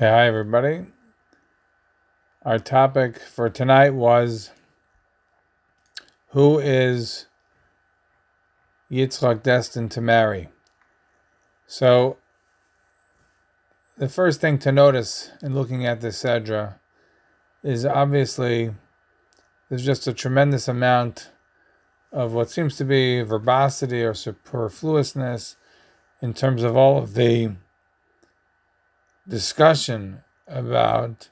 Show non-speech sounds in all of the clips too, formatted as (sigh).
Okay, hi everybody. Our topic for tonight was who is Yitzchak destined to marry? So, the first thing to notice in looking at this Sedra is obviously there's just a tremendous amount of what seems to be verbosity or superfluousness in terms of all of the discussion about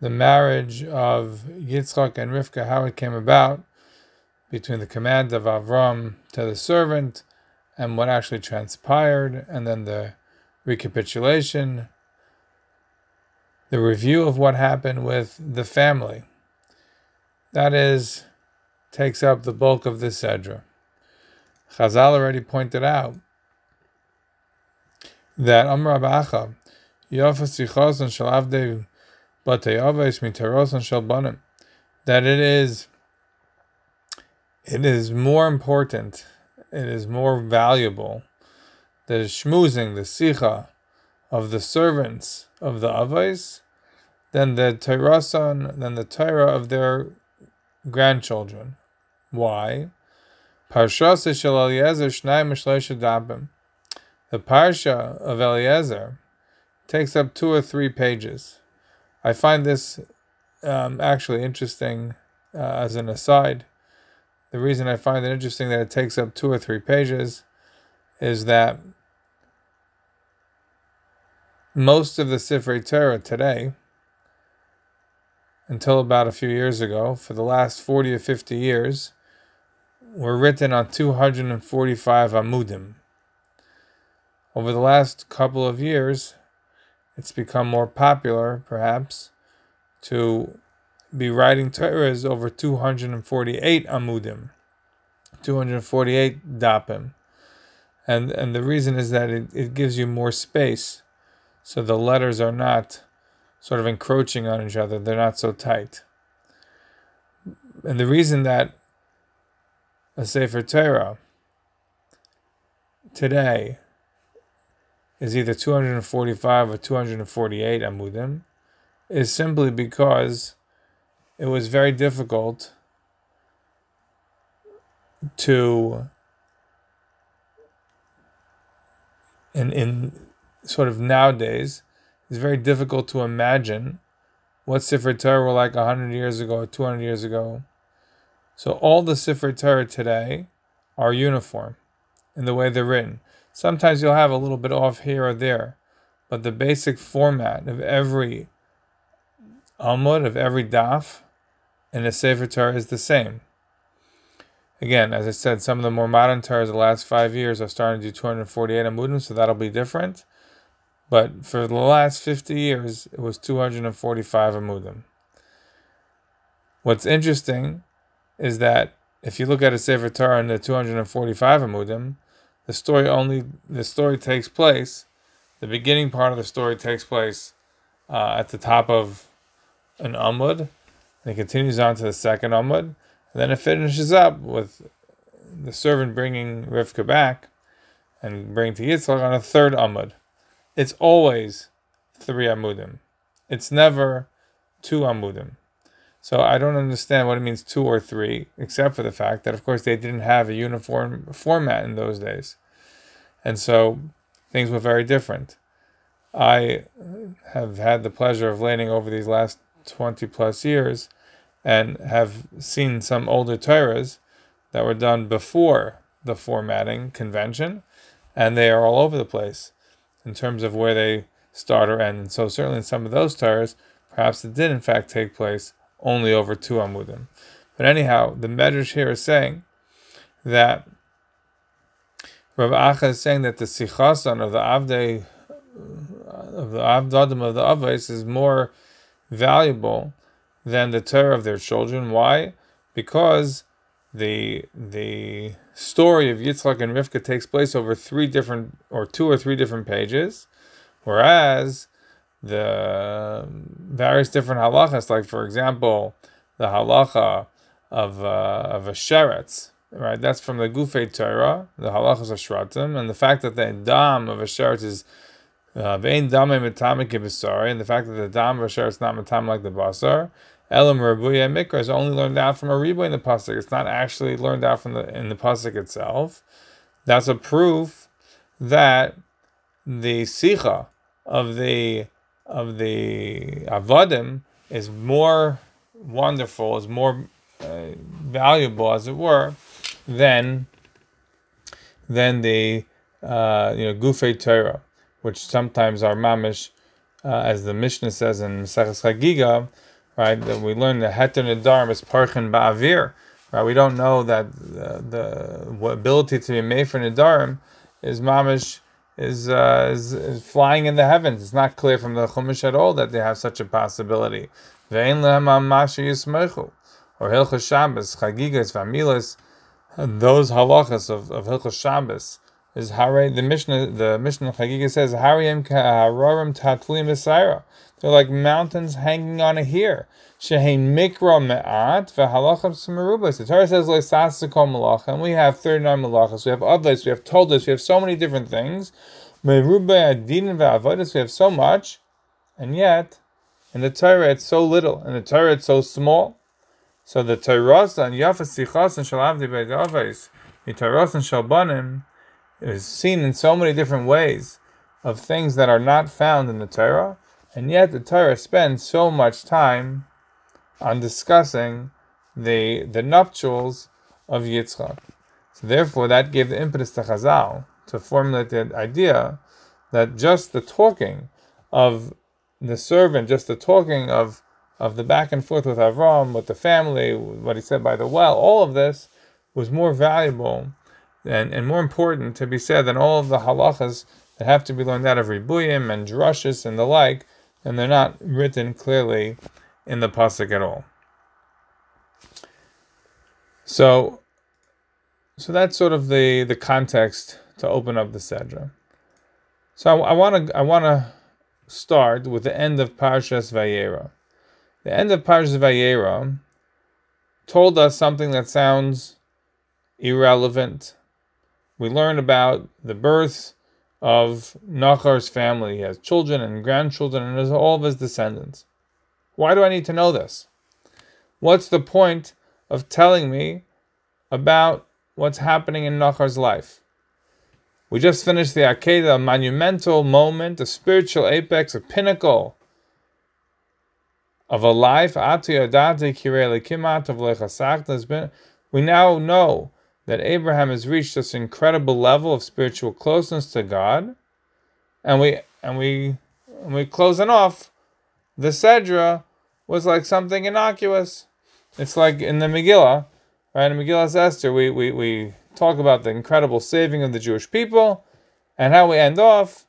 the marriage of Yitzchak and Rivka, how it came about between the command of Avram to the servant and what actually transpired, and then the recapitulation, the review of what happened with the family. That is, takes up the bulk of this Sedra. Chazal already pointed out that Amr Abacha, that it is it is more important, it is more valuable, the shmuzing, the sicha of the servants of the avos, than the Torah than the Torah of their grandchildren. Why? Parshas shel Eliezer The parsha of Eliezer takes up two or three pages. I find this um, actually interesting uh, as an aside. The reason I find it interesting that it takes up two or three pages is that most of the Sifrei Torah today, until about a few years ago, for the last 40 or 50 years, were written on 245 amudim. Over the last couple of years, it's become more popular, perhaps, to be writing Torahs over 248 amudim, 248 dapim. And, and the reason is that it, it gives you more space, so the letters are not sort of encroaching on each other, they're not so tight. And the reason that a Sefer Torah today is either 245 or 248 amudim is simply because it was very difficult to in in sort of nowadays it's very difficult to imagine what Sefer Torah were like 100 years ago or 200 years ago. So all the Sefer Torah today are uniform in the way they're written. Sometimes you'll have a little bit off here or there, but the basic format of every Amud, of every Daf, in a Sefer Torah is the same. Again, as I said, some of the more modern Torahs the last five years are starting to do 248 Amudim, so that'll be different. But for the last 50 years, it was 245 Amudim. What's interesting is that if you look at a Sefer Torah in the 245 Amudim, the story only the story takes place. The beginning part of the story takes place uh, at the top of an Amud, and it continues on to the second Amud, and then it finishes up with the servant bringing Rivka back and bringing to Yitzchak on a third Amud. It's always three Amudim. It's never two Amudim. So I don't understand what it means two or three, except for the fact that, of course, they didn't have a uniform format in those days. And so things were very different. I have had the pleasure of learning over these last 20 plus years and have seen some older Torahs that were done before the formatting convention, and they are all over the place in terms of where they start or end. And so, certainly in some of those Torahs, perhaps it did in fact take place only over two Amudim. But anyhow, the Medrash here is saying that Rav Acha is saying that the Sichasan of the Avdei of the Avdadim of the Avais is more valuable than the Torah of their children. Why? Because the the story of Yitzchak and Rivka takes place over three different or two or three different pages, whereas the various different halachas, like for example, the halacha of uh, of a sheretz, right? That's from the Gufei Torah, the halachas of shratim, and the fact that the dam of a sheretz is Uh, Vein dame metame kibisari, and the fact that the dam bashar is not matam like the basar. Elam rabuya mikra is only learned out from a ribu in the pasuk. It's not actually learned out from the in the pasuk itself. That's a proof that the sicha of the of the avodim is more wonderful, is more uh, valuable, as it were, than than the uh, you know gufei Torah, which sometimes are mamish, uh, as the Mishnah says in Maseches Chagiga, right? That we learn the heter nedarim is parchen ba'avir, right? We don't know that the, the ability to be made for nedarim is mamish is, uh, is, is flying in the heavens. It's not clear from the Chumash at all that they have such a possibility. Or Hilchas Shabbos, Chagigas, Vamilas, those halachas of, of Hilchas Shabbos is Hare. The Mishnah, the Mishnah Chagiga says Hariyim Hararim Tatlim Esaira. They're like mountains hanging on a hair. Shehein Mikra Me'at VeHalachim Smarubas. The Torah says Leisasikol Malacha, and we have 39 malachas. We have Avos, we have Toldos, we have so many different things. Merube Adin VeAvodis, we have so much, and yet in the Torah it's so little, in the Torah it's so small. So the Torah and Yafas Sichas and Shalavdi Beidavais, the Torah and Shalbanim, is seen in so many different ways of things that are not found in the Torah, and yet the Torah spends so much time on discussing the the nuptials of Yitzchak. So therefore, that gave the impetus to Chazal to formulate the idea that just the talking of the servant, just the talking of of the back and forth with Avram, with the family, what he said by the well, all of this was more valuable and, and more important to be said than all of the halachas that have to be learned out of Ribuyim and Drushes and the like, and they're not written clearly in the pasuk at all. So, so that's sort of the the context to open up the sedra. So I want to I want to start with the end of Parshas Vayera. The end of Parshas Vayera told us something that sounds irrelevant. We learn about the birth of Nachar's family. He has children and grandchildren and has all of his descendants. Why do I need to know this? What's the point of telling me about what's happening in Nachar's life? We just finished the Akedah, a monumental moment, a spiritual apex, a pinnacle of a life. We now know that Abraham has reached this incredible level of spiritual closeness to God, and we and we and we closing off. The Sedra was like something innocuous. It's like in the Megillah, right? In Megillah Esther, we, we, we talk about the incredible saving of the Jewish people and how we end off.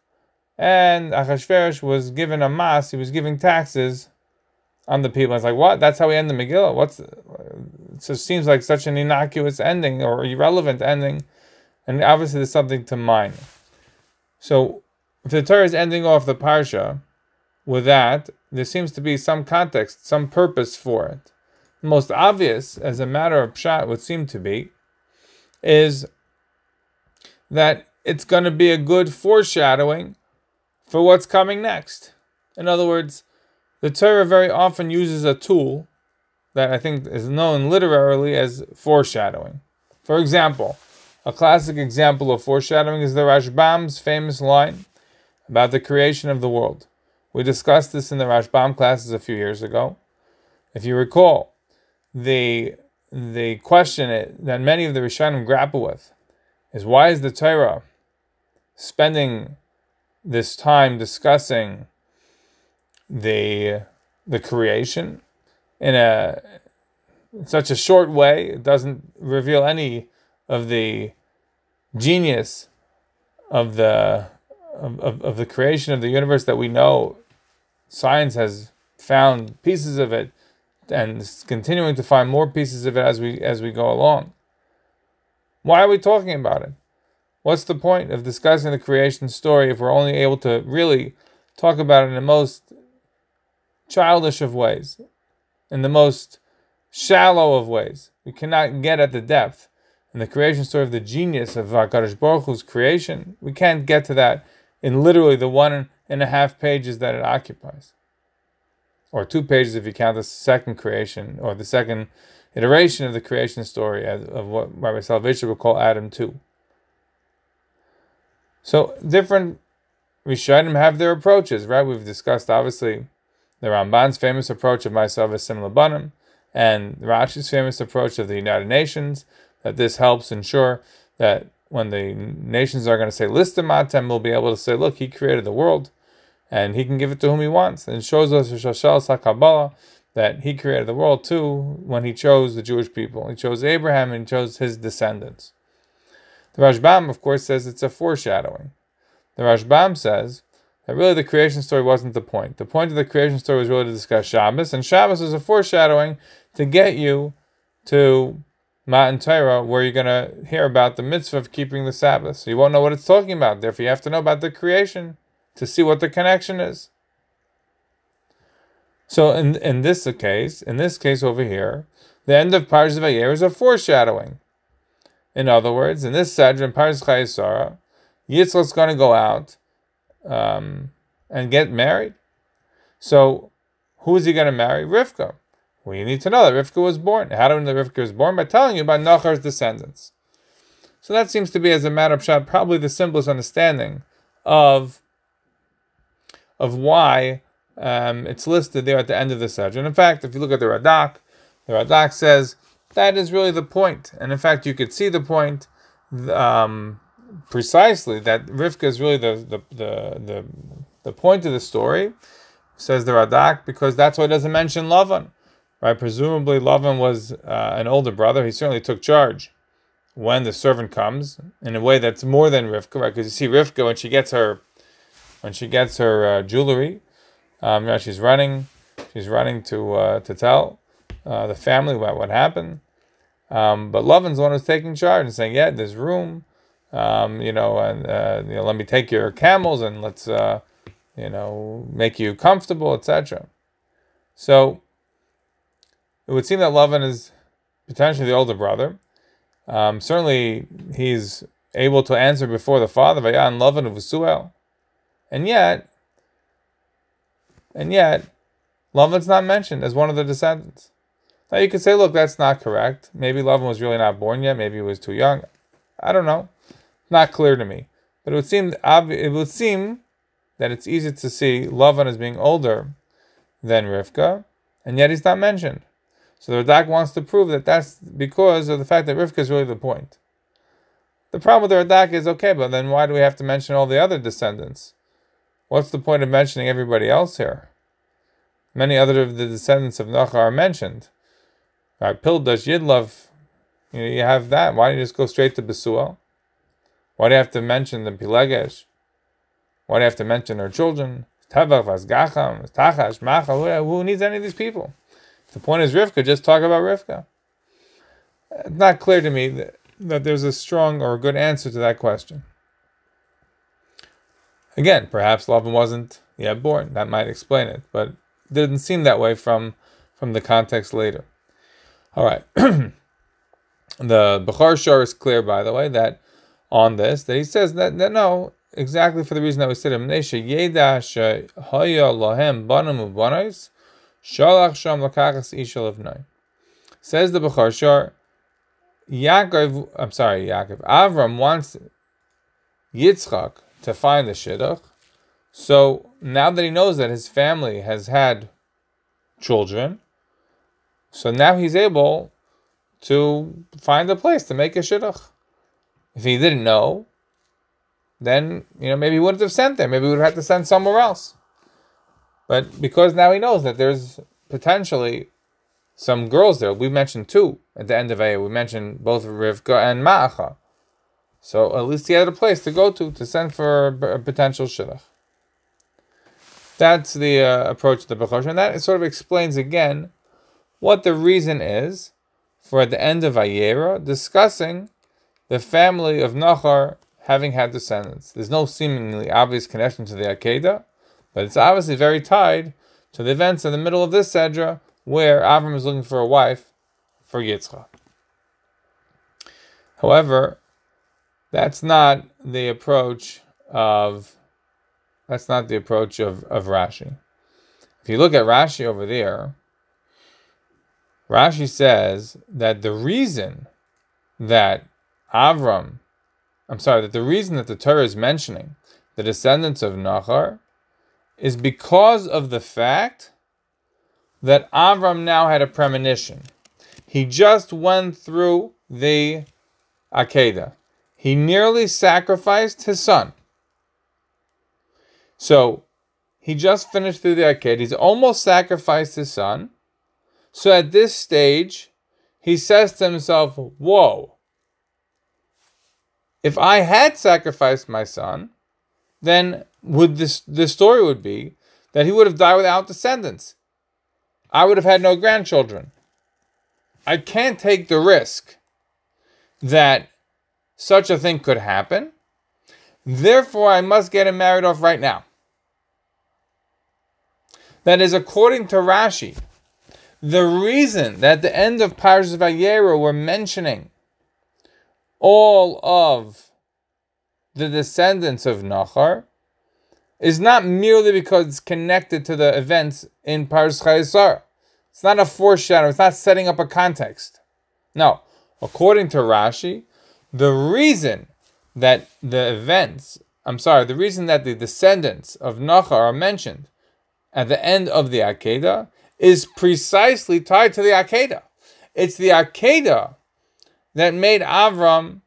And Achashverosh was given a mass, he was giving taxes on the people. It's like, what? That's how we end the Megillah? What's it seems like such an innocuous ending or irrelevant ending. And obviously there's something to mine. So if the Torah is ending off the Parsha with that, there seems to be some context, some purpose for it. The most obvious, as a matter of pshat, would seem to be, is that it's going to be a good foreshadowing for what's coming next. In other words, the Torah very often uses a tool that I think is known literally as foreshadowing. For example, a classic example of foreshadowing is the Rashbam's famous line about the creation of the world. We discussed this in the Rashbam classes a few years ago. If you recall, the the question that many of the Rishonim grapple with is why is the Torah spending this time discussing the the creation in a in such a short way. It doesn't reveal any of the genius of the of, of, the creation of the universe that we know. Science has found pieces of it and is continuing to find more pieces of it as we as we go along. Why are we talking about it? What's the point of discussing the creation story if we're only able to really talk about it in the most childish of ways, in the most shallow of ways? We cannot get at the depth and the creation story of the genius of Hakadosh Baruch creation. We can't get to that in literally the one and a half pages that it occupies. Or two pages if you count the second creation or the second iteration of the creation story of what Rabbi Soloveitchik would call Adam 2. So different Rishonim have their approaches, right? We've discussed obviously the Ramban's famous approach of myself as Sim Labanim, and Rashi's famous approach of the United Nations, that this helps ensure that when the nations are going to say list matem, we'll be able to say, look, he created the world, and he can give it to whom he wants. And shows us Shashal Sakabala that he created the world too when he chose the Jewish people. He chose Abraham and he chose his descendants. The Rashbam, of course, says it's a foreshadowing. The Rashbam says that really the creation story wasn't the point. The point of the creation story was really to discuss Shabbos, and Shabbos is a foreshadowing to get you to Matan Torah, where you're going to hear about the mitzvah of keeping the Sabbath. So you won't know what it's talking about. Therefore, you have to know about the creation to see what the connection is. So in in this case, in this case over here, the end of Parshas Vayer is a foreshadowing. In other words, in this Sedra in Parshas Chayei Sarah, Yitzchak's going to go out um, and get married. So, who is he going to marry? Rivka. Well, you need to know that Rivka was born. How do we know Rivka was born? By telling you about Nachar's descendants. So that seems to be, as a matter of fact, probably the simplest understanding of of why um, it's listed there at the end of the Sedra. And in fact, if you look at the Radak, the Radak says that is really the point. And in fact, you could see the point um, precisely that Rivka is really the, the, the, the, the point of the story, says the Radak, because that's why it doesn't mention Lavan. Right? Presumably, Lavan was uh, an older brother. He certainly took charge when the servant comes in a way that's more than Rivka, right? Because you see Rivka when she gets her when she gets her uh, jewelry, um, you know, she's running, she's running to uh, to tell uh, the family what what happened. Um, but Lavan's the one who's taking charge and saying, "Yeah, there's room, um, you know, and uh, you know, let me take your camels and let's, uh, you know, make you comfortable, etc." So it would seem that Lavan is potentially the older brother. Um, certainly, he's able to answer before the father, Vayan Lavan of Usuel. And yet, and yet, Lavan's not mentioned as one of the descendants. Now you could say, look, that's not correct. Maybe Lavan was really not born yet. Maybe he was too young. I don't know. Not clear to me. But it would seem it would seem that it's easy to see Lavan as being older than Rivka, and yet he's not mentioned. So the Radak wants to prove that that's because of the fact that Rivka is really the point. The problem with the Radak is okay, but then why do we have to mention all the other descendants? What's the point of mentioning everybody else here? Many other of the descendants of Noach are mentioned. Right, Pildash, Yidlov, you know, you have that. Why don't you just go straight to Besuel? Why do you have to mention the Pilegesh? Why do you have to mention her children? Who needs any of these people? the point is Rivka, just talk about Rivka. It's not clear to me that, that there's a strong or a good answer to that question. Again, perhaps Lavan wasn't yet born. That might explain it, but it didn't seem that way from, from the context later. All right. (clears throat) the Bechor Shor is clear, by the way, that on this, that he says that, that no, exactly for the reason that we said, Yeda Haya Lahem Banam Ubanais, Shalach Sham Lakachas Ishal Avnai. Says the Bechor Shor, Yaakov, I'm sorry, Yaakov, Avram wants Yitzchak to find the Shidduch. So now that he knows that his family has had children, so now he's able to find a place to make a Shidduch. If he didn't know, then you know maybe he wouldn't have sent there. Maybe he would have had to send somewhere else. But because now he knows that there's potentially some girls there, we mentioned two at the end of A. We mentioned both Rivka and Ma'acha. So at least he had a place to go to to send for a potential shidduch. That's the uh, approach to the Bechor Shor, and that sort of explains again what the reason is for at the end of Vayera discussing the family of Nachar having had descendants. There's no seemingly obvious connection to the Akedah, but it's obviously very tied to the events in the middle of this Sedra where Avram is looking for a wife for Yitzchak. However, that's not the approach of That's not the approach of, of Rashi. If you look at Rashi over there, Rashi says that the reason that Avram, I'm sorry, that the reason that the Torah is mentioning the descendants of Nahar is because of the fact that Avram now had a premonition. He just went through the Akedah. He nearly sacrificed his son. So he just finished through the Akedah. He's almost sacrificed his son. So at this stage, he says to himself, Whoa, if I had sacrificed my son, then would this the story would be that he would have died without descendants. I would have had no grandchildren. I can't take the risk that such a thing could happen. Therefore, I must get him married off right now. That is according to Rashi. The reason that the end of Parshas Vayera we're mentioning all of the descendants of Nachar is not merely because it's connected to the events in Parshas Chayesar. It's not a foreshadow. It's not setting up a context. No, according to Rashi, the reason that the events, I'm sorry, the reason that the descendants of Nachar are mentioned at the end of the Akedah is precisely tied to the Akedah. It's the Akedah that made Avram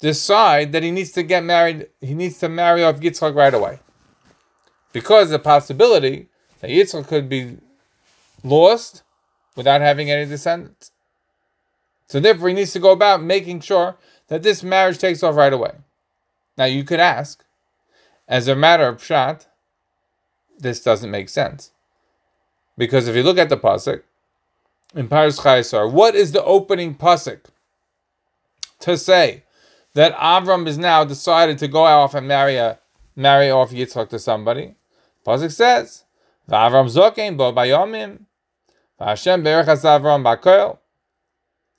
decide that he needs to get married, he needs to marry off Yitzchak right away. Because the possibility that Yitzchak could be lost without having any descendants. So therefore, he needs to go about making sure that this marriage takes off right away. Now you could ask, as a matter of pshat, this doesn't make sense. Because if you look at the pasuk in Paris Chaisar, what is the opening pasuk to say that Avram is now decided to go off and marry a marry off Yitzchak to somebody. Pasuk says, "Avram zokein bo bayomim, Hashem berachas Avram bakoil."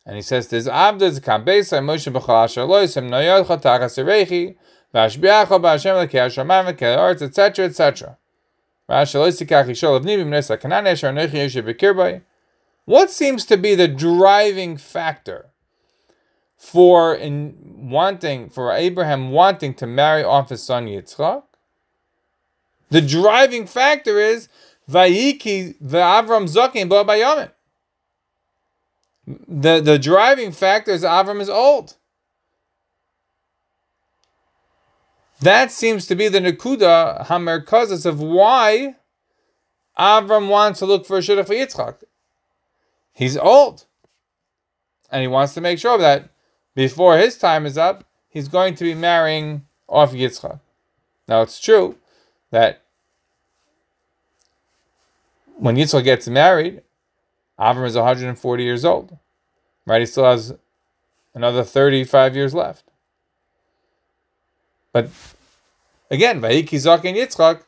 And he says, "This avdus kambesa Moshe b'chol asher loisim noyodcha tachas erechi, v'ashbiacho b'Hashem lekei hashamayim lekei arts, etc., etc." What seems to be the driving factor for in wanting for Abraham wanting to marry off his son Yitzchak. The driving factor is Vayiki Avram Zakin. The the driving factor is Avram is old. That seems to be the Nakuda Hamerkazas of why Avram wants to look for a Shidduch for Yitzchak. He's old. And he wants to make sure that before his time is up, he's going to be marrying off Yitzchak. Now it's true that when Yitzchak gets married, Avram is 140 years old. Right? He still has another 35 years left. But again, Vayiki and Yitzchak,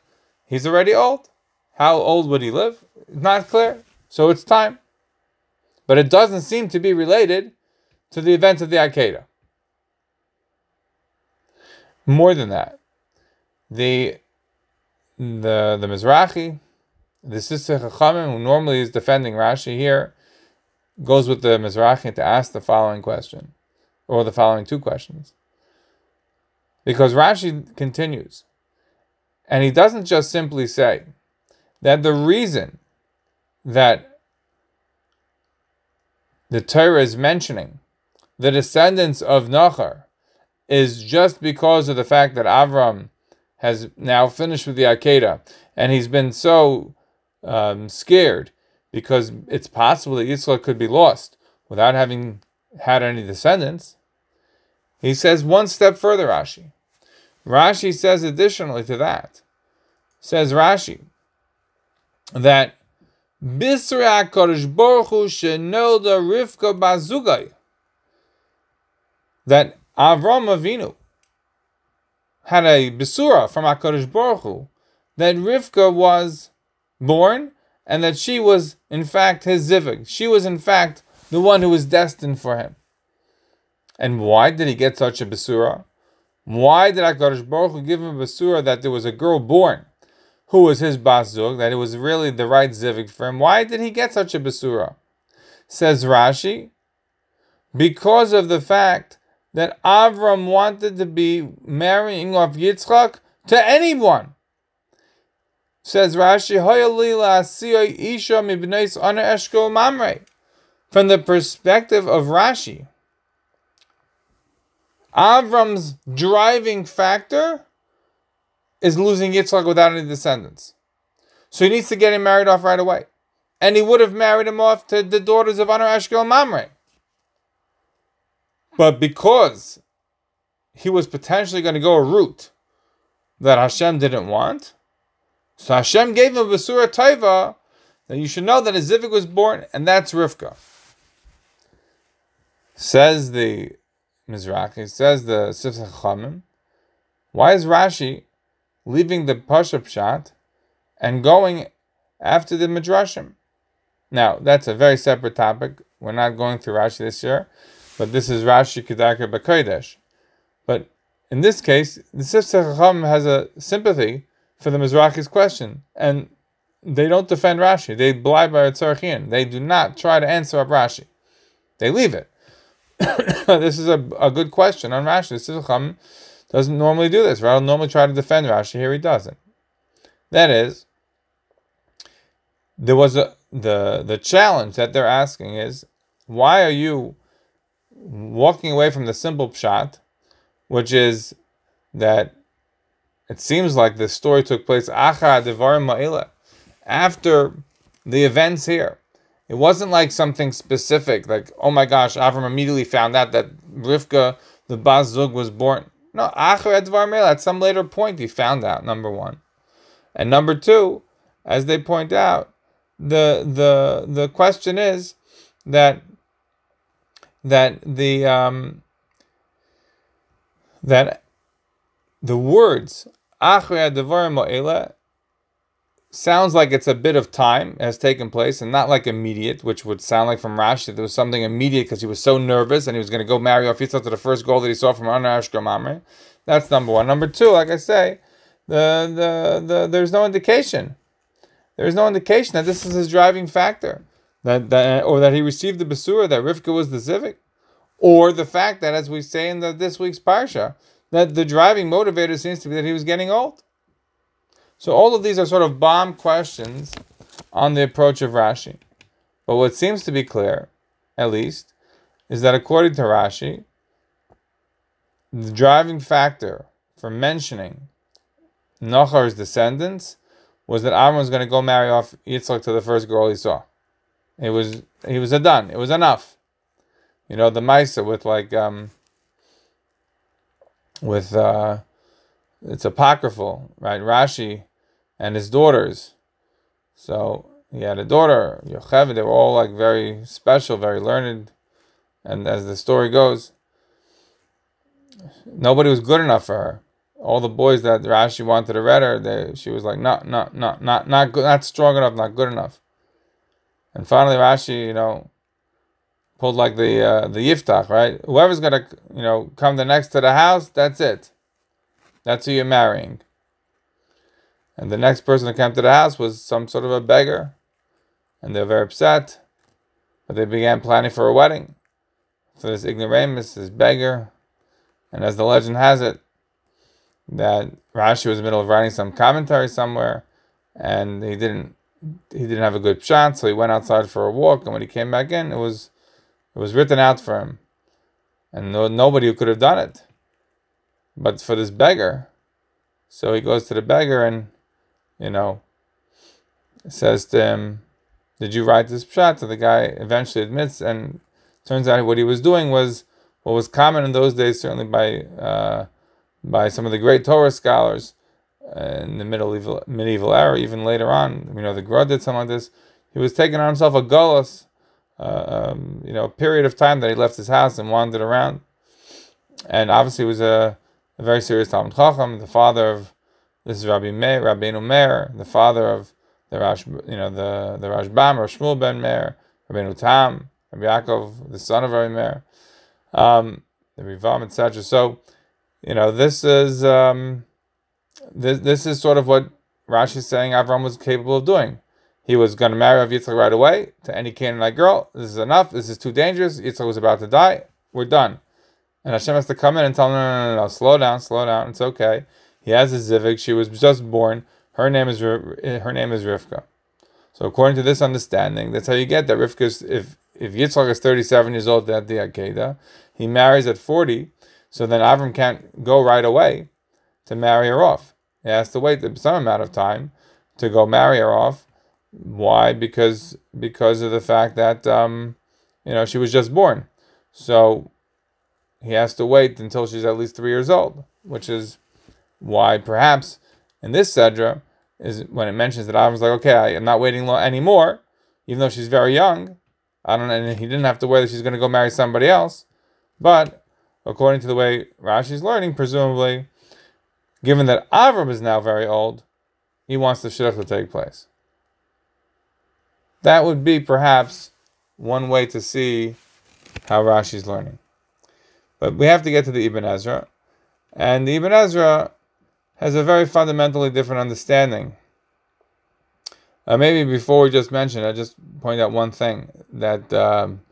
he's already old. How old would he live? Not clear. So it's time. But it doesn't seem to be related to the events of the Akedah. More than that, the the the Mizrahi, the Sifsei Chachamim, who normally is defending Rashi here, goes with the Mizrahi to ask the following question, or the following two questions. Because Rashi continues, and he doesn't just simply say that the reason that the Torah is mentioning the descendants of Nachar is just because of the fact that Avram has now finished with the Akedah and he's been so um, scared because it's possible that Yitzchak could be lost without having had any descendants. He says one step further, Rashi. Rashi says additionally to that, says Rashi, that Bisra Kodesh Baruch Hu Shenoda Rivka Bazugai that Avram Avinu had a Bisura from Hakadosh Baruch Hu that Rivka was born and that she was in fact his zivig. She was in fact the one who was destined for him. And why did he get such a besura? Why did HaKadosh Baruch Hu give him a basura that there was a girl born who was his basug, that it was really the right zivik for him? Why did he get such a basura? Says Rashi, because of the fact that Avram wanted to be marrying off Yitzchak to anyone. Says Rashi, From the perspective of Rashi, Avram's driving factor is losing Yitzchak without any descendants. So he needs to get him married off right away. And he would have married him off to the daughters of Anar Eshkol Mamre. But because he was potentially going to go a route that Hashem didn't want, so Hashem gave him a Basura Taiva that you should know that a Zivik was born, and that's Rivka. Says the Mizrahi, says the Sifsei Chachamim, why is Rashi leaving the Pasha Pshat and going after the Midrashim? Now, that's a very separate topic. We're not going through Rashi this year, but this is Rashi Kedarka Bakodesh. But in this case, the Sifsei Chachamim has a sympathy for the Mizrahi's question, and they don't defend Rashi. They blind by Tzarchian. They do not try to answer up Rashi. They leave it. (coughs) this is a, a good question on Rashi. The Chacham doesn't normally do this. Rather normally try to defend Rashi. Here he doesn't. That is, there was a the the challenge that they're asking is why are you walking away from the simple pshat, which is that it seems like the story took place after the events here. It wasn't like something specific, like oh my gosh, Avram immediately found out that Rivka, the Bazug, was born. No, at some later point he found out. Number one, and number two, as they point out, the the the question is that that the um, that the words sounds like it's a bit of time has taken place and not like immediate, which would sound like from Rashi that there was something immediate because he was so nervous and he was going to go marry off Yitzhak to the first goal that he saw from Anar Mamre. That's number one. Number two, like I say, the, the, the there's no indication there is no indication that this is his driving factor, that, that or that he received the basura that Rivka was the zivik, or the fact that, as we say in the, this week's parsha, that the driving motivator seems to be that he was getting old. So all of these are sort of bomb questions on the approach of Rashi. But what seems to be clear, at least, is that according to Rashi, the driving factor for mentioning Nachar's descendants was that Aaron was going to go marry off Yitzchak to the first girl he saw. It was he was a done. It was enough. You know the Maisa with like um with uh it's apocryphal, right? Rashi and his daughters. So he had a daughter, they were all like very special, very learned. And as the story goes, nobody was good enough for her all the boys that Rashi wanted to read her, they, she was like, no, no, no, not, not good, not strong enough, not good enough. And finally, Rashi, you know, pulled like the uh, the yiftach, right? Whoever's gonna, you know, come the next to the house, that's it. That's who you're marrying. And the next person that came to the house was some sort of a beggar, and they were very upset. But they began planning for a wedding for this ignoramus, this beggar. And as the legend has it, that Rashi was in the middle of writing some commentary somewhere, and he didn't he didn't have a good shot, so he went outside for a walk, and when he came back in, it was it was written out for him, and no, nobody could have done it, but for this beggar. So he goes to the beggar and, you know, says to him, "Did you write this pshat?" So the guy eventually admits, and turns out what he was doing was what was common in those days, certainly by. Uh, by some of the great Torah scholars in the medieval medieval era, even later on. You know, the Gra did something like this. He was taking on himself a gullus, uh, um, you know, a period of time that he left his house and wandered around. And obviously, was a, a very serious Talmud Chacham, the father of this is Rabbi Meir, Rabbeinu Meir, the father of the Rash, you know, the the Rashbam, Shmuel ben Meir, Rabbeinu Tam, Rabbi Yaakov, the son of Rabbi Meir, um, the Rivam, etc. So you know, this is um, this this is sort of what Rashi is saying Avram was capable of doing. He was going to marry Rav Yitzchak right away to any Canaanite girl. This is enough. This is too dangerous. Yitzchak was about to die. We're done. And Hashem has to come in and tell him, no, no, no, no, slow down, slow down. It's okay. He has a zivig. She was just born. Her name is her name is Rivka. So according to this understanding, that's how you get that Rivka if if Yitzchak is 37 years old at the Akedah, he marries at 40, so then Avram can't go right away to marry her off. He has to wait some amount of time to go marry her off. Why? Because because of the fact that um, you know she was just born, so he has to wait until she's at least three years old, which is why perhaps in this Sedra is when it mentions that Avram's like, okay, I am not waiting long anymore, even though she's very young. I don't, and he didn't have to worry that she's going to go marry somebody else. But according to the way Rashi's learning, presumably, given that Avram is now very old, he wants the shidduch to take place. That would be perhaps one way to see how Rashi's learning. But we have to get to the Ibn Ezra, and the Ibn Ezra has a very fundamentally different understanding. Uh, maybe before we just mention, I just point out one thing that um,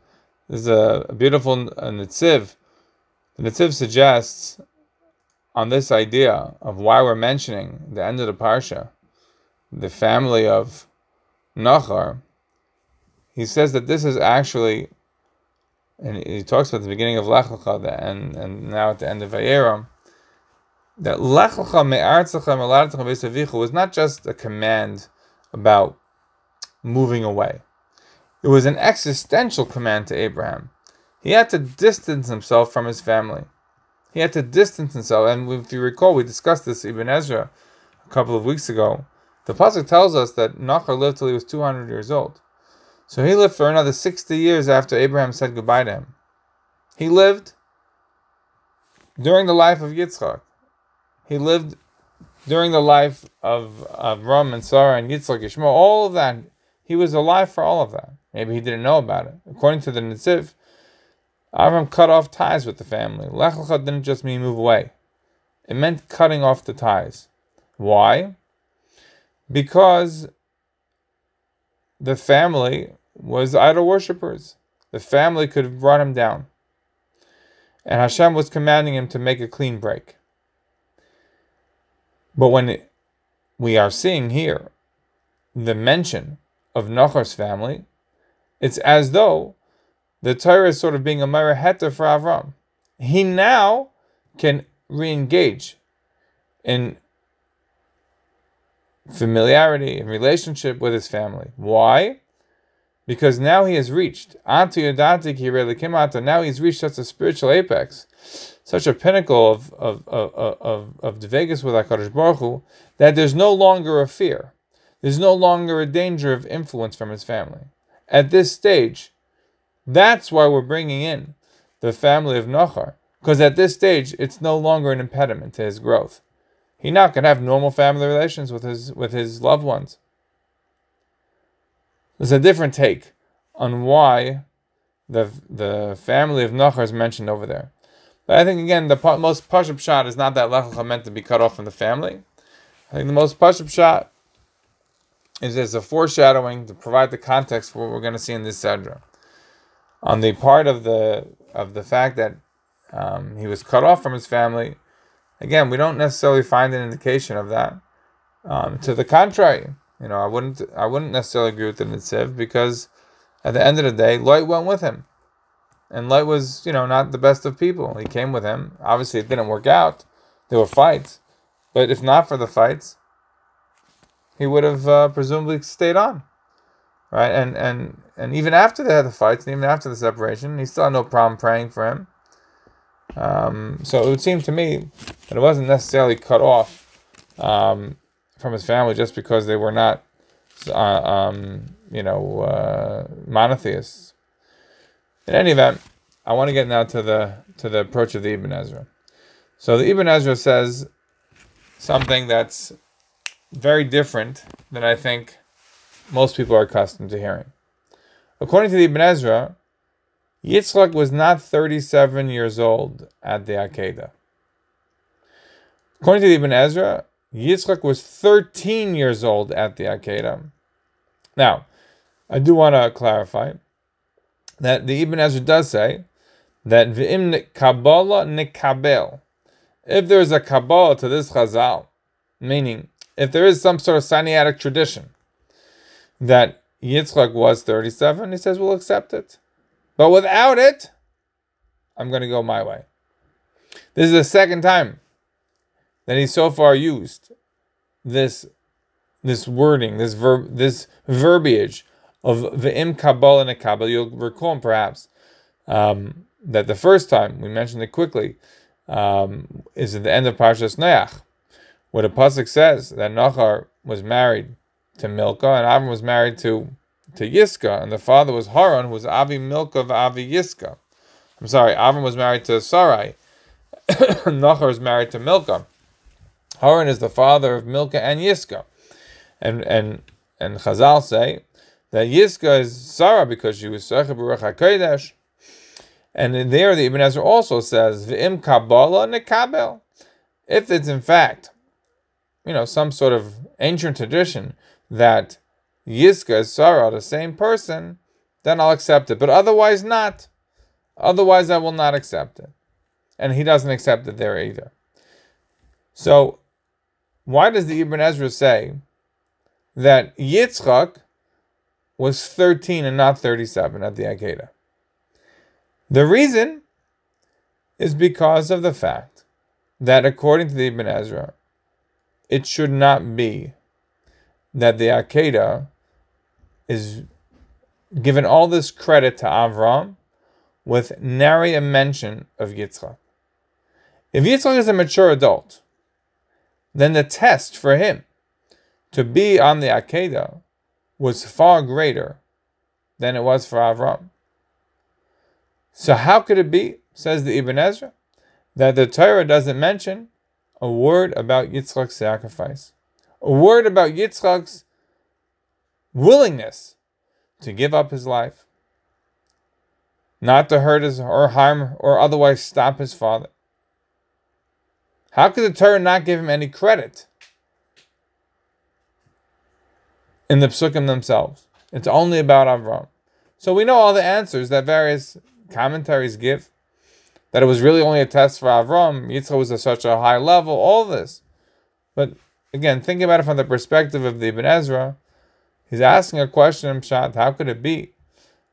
there's a, a beautiful uh, Netziv. The Netziv suggests on this idea of why we're mentioning the end of the parsha, the family of Nachar. He says that this is actually, and he talks about the beginning of Lech Lecha and and now at the end of Vayeram that Lech Lecha me'artzecha was not just a command about moving away. It was an existential command to Abraham. He had to distance himself from his family. He had to distance himself. And if you recall, we discussed this Ibn Ezra a couple of weeks ago. The pasuk tells us that Nachar lived till he was 200 years old. So he lived for another 60 years after Abraham said goodbye to him. He lived during the life of Yitzchak. He lived during the life of Avram and Sarah and Yitzchak, Yishmael, all of that. He was alive for all of that. Maybe he didn't know about it. According to the Netziv, Avram cut off ties with the family. Lech Lecha didn't just mean move away. It meant cutting off the ties. Why? Because the family was idol worshippers. The family could have brought him down. And Hashem was commanding him to make a clean break. But when it, we are seeing here the mention of Nachor's family, it's as though the Torah is sort of being a Meraheta for Avram. He now can re-engage in familiarity and relationship with his family. Why? Because now he has reached Now he's reached such a spiritual apex, such a pinnacle of of of of, of Vegas with Hakadosh Baruch Hu, that there's no longer a fear. There's no longer a danger of influence from his family. At this stage, that's why we're bringing in the family of Nachar, because at this stage it's no longer an impediment to his growth. He now can have normal family relations with his with his loved ones. There's a different take on why the the family of Nachar is mentioned over there. But I think again the most pashut pshat is not that Lech meant to be cut off from the family. I think the most pashut pshat is as a foreshadowing to provide the context for what we're going to see in this Sedra on the part of the of the fact that um, he was cut off from his family. Again, we don't necessarily find an indication of that. Um, to the contrary, you know, I wouldn't I wouldn't necessarily agree with the Netziv because at the end of the day, Lot went with him, and Lot was you know not the best of people. He came with him. Obviously, it didn't work out. There were fights, but if not for the fights, he would have uh, presumably stayed on right? And and and even after they had the fights, and even after the separation, he still had no problem praying for him. Um, so it would seem to me that it wasn't necessarily cut off um, from his family just because they were not, uh, um, you know, uh, monotheists. In any event, I want to get now to the to the approach of the Ibn Ezra. So the Ibn Ezra says something that's very different than I think most people are accustomed to hearing. According to the Ibn Ezra, Yitzchak was not 37 years old at the Akedah. According to the Ibn Ezra, Yitzchak was 13 years old at the Akedah. Now, I do want to clarify that the Ibn Ezra does say that v'im kabbalah nikabel. If there is a kabbalah to this chazal, meaning if there is some sort of Sinaitic tradition that Yitzchak was 37, he says we'll accept it. But without it, I'm going to go my way. This is the second time that he so far used this this wording, this verb, this verbiage of ve'im kabbalah nekabel. You'll recall perhaps um, that the first time we mentioned it quickly um, is at the end of Parshas Noach, where the pasuk says that Nachar was married to Milcah and Avram was married to to Yiska, and the father was Haran, who was Avi Milcah of Avi Yiska. I'm sorry, Avram was married to Sarai. (coughs) Nachar was married to Milcah. Haran is the father of Milcah and Yiska. And and and Chazal say that Yiska is Sarah because she was Sarah b'ruach hakodesh. And in there the Ibn Ezra also says, V'im Kabbalah Nekabel. If it's in fact, you know, some sort of ancient tradition that Yiska is Sarah, the same person, then I'll accept it. But otherwise not. Otherwise I will not accept it. And he doesn't accept it there either. So why does the Ibn Ezra say that Yitzchak was 13 and not 37 at the Akedah? The reason is because of the fact that according to the Ibn Ezra, it should not be that the Akedah is given all this credit to Avram with nary a mention of Yitzchak. If Yitzchak is a mature adult, then the test for him to be on the Akedah was far greater than it was for Avram. So how could it be, says the Ibn Ezra, that the Torah doesn't mention a word about Yitzchak's sacrifice, a word about Yitzchak's willingness to give up his life, not to hurt his or harm or otherwise stop his father. How could the Torah not give him any credit in the psukim themselves? It's only about Avram. So we know all the answers that various commentaries give. That it was really only a test for Avram. Yitzchak was at such a high level. All this, but again, think about it from the perspective of the Ibn Ezra. He's asking a question in Pshat. How could it be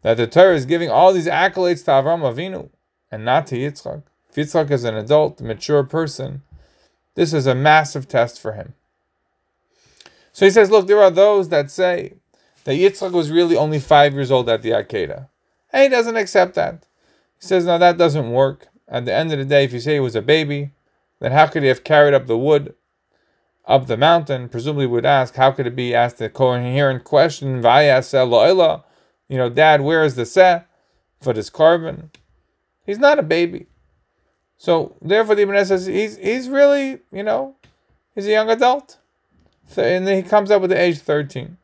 that the Torah is giving all these accolades to Avram Avinu and not to Yitzchak? Yitzchak is an adult, mature person, this is a massive test for him. So he says, look, there are those that say that Yitzchak was really only five years old at the Akedah. And he doesn't accept that. He says, no, that doesn't work. At the end of the day, if you say he was a baby, then how could he have carried up the wood up the mountain? Presumably would ask, how could it be asked a coherent question, you know, Dad, where is the seh for this korban? He's not a baby. So therefore, the Ibn says he's he's really you know he's a young adult, and then he comes up with the age thirteen.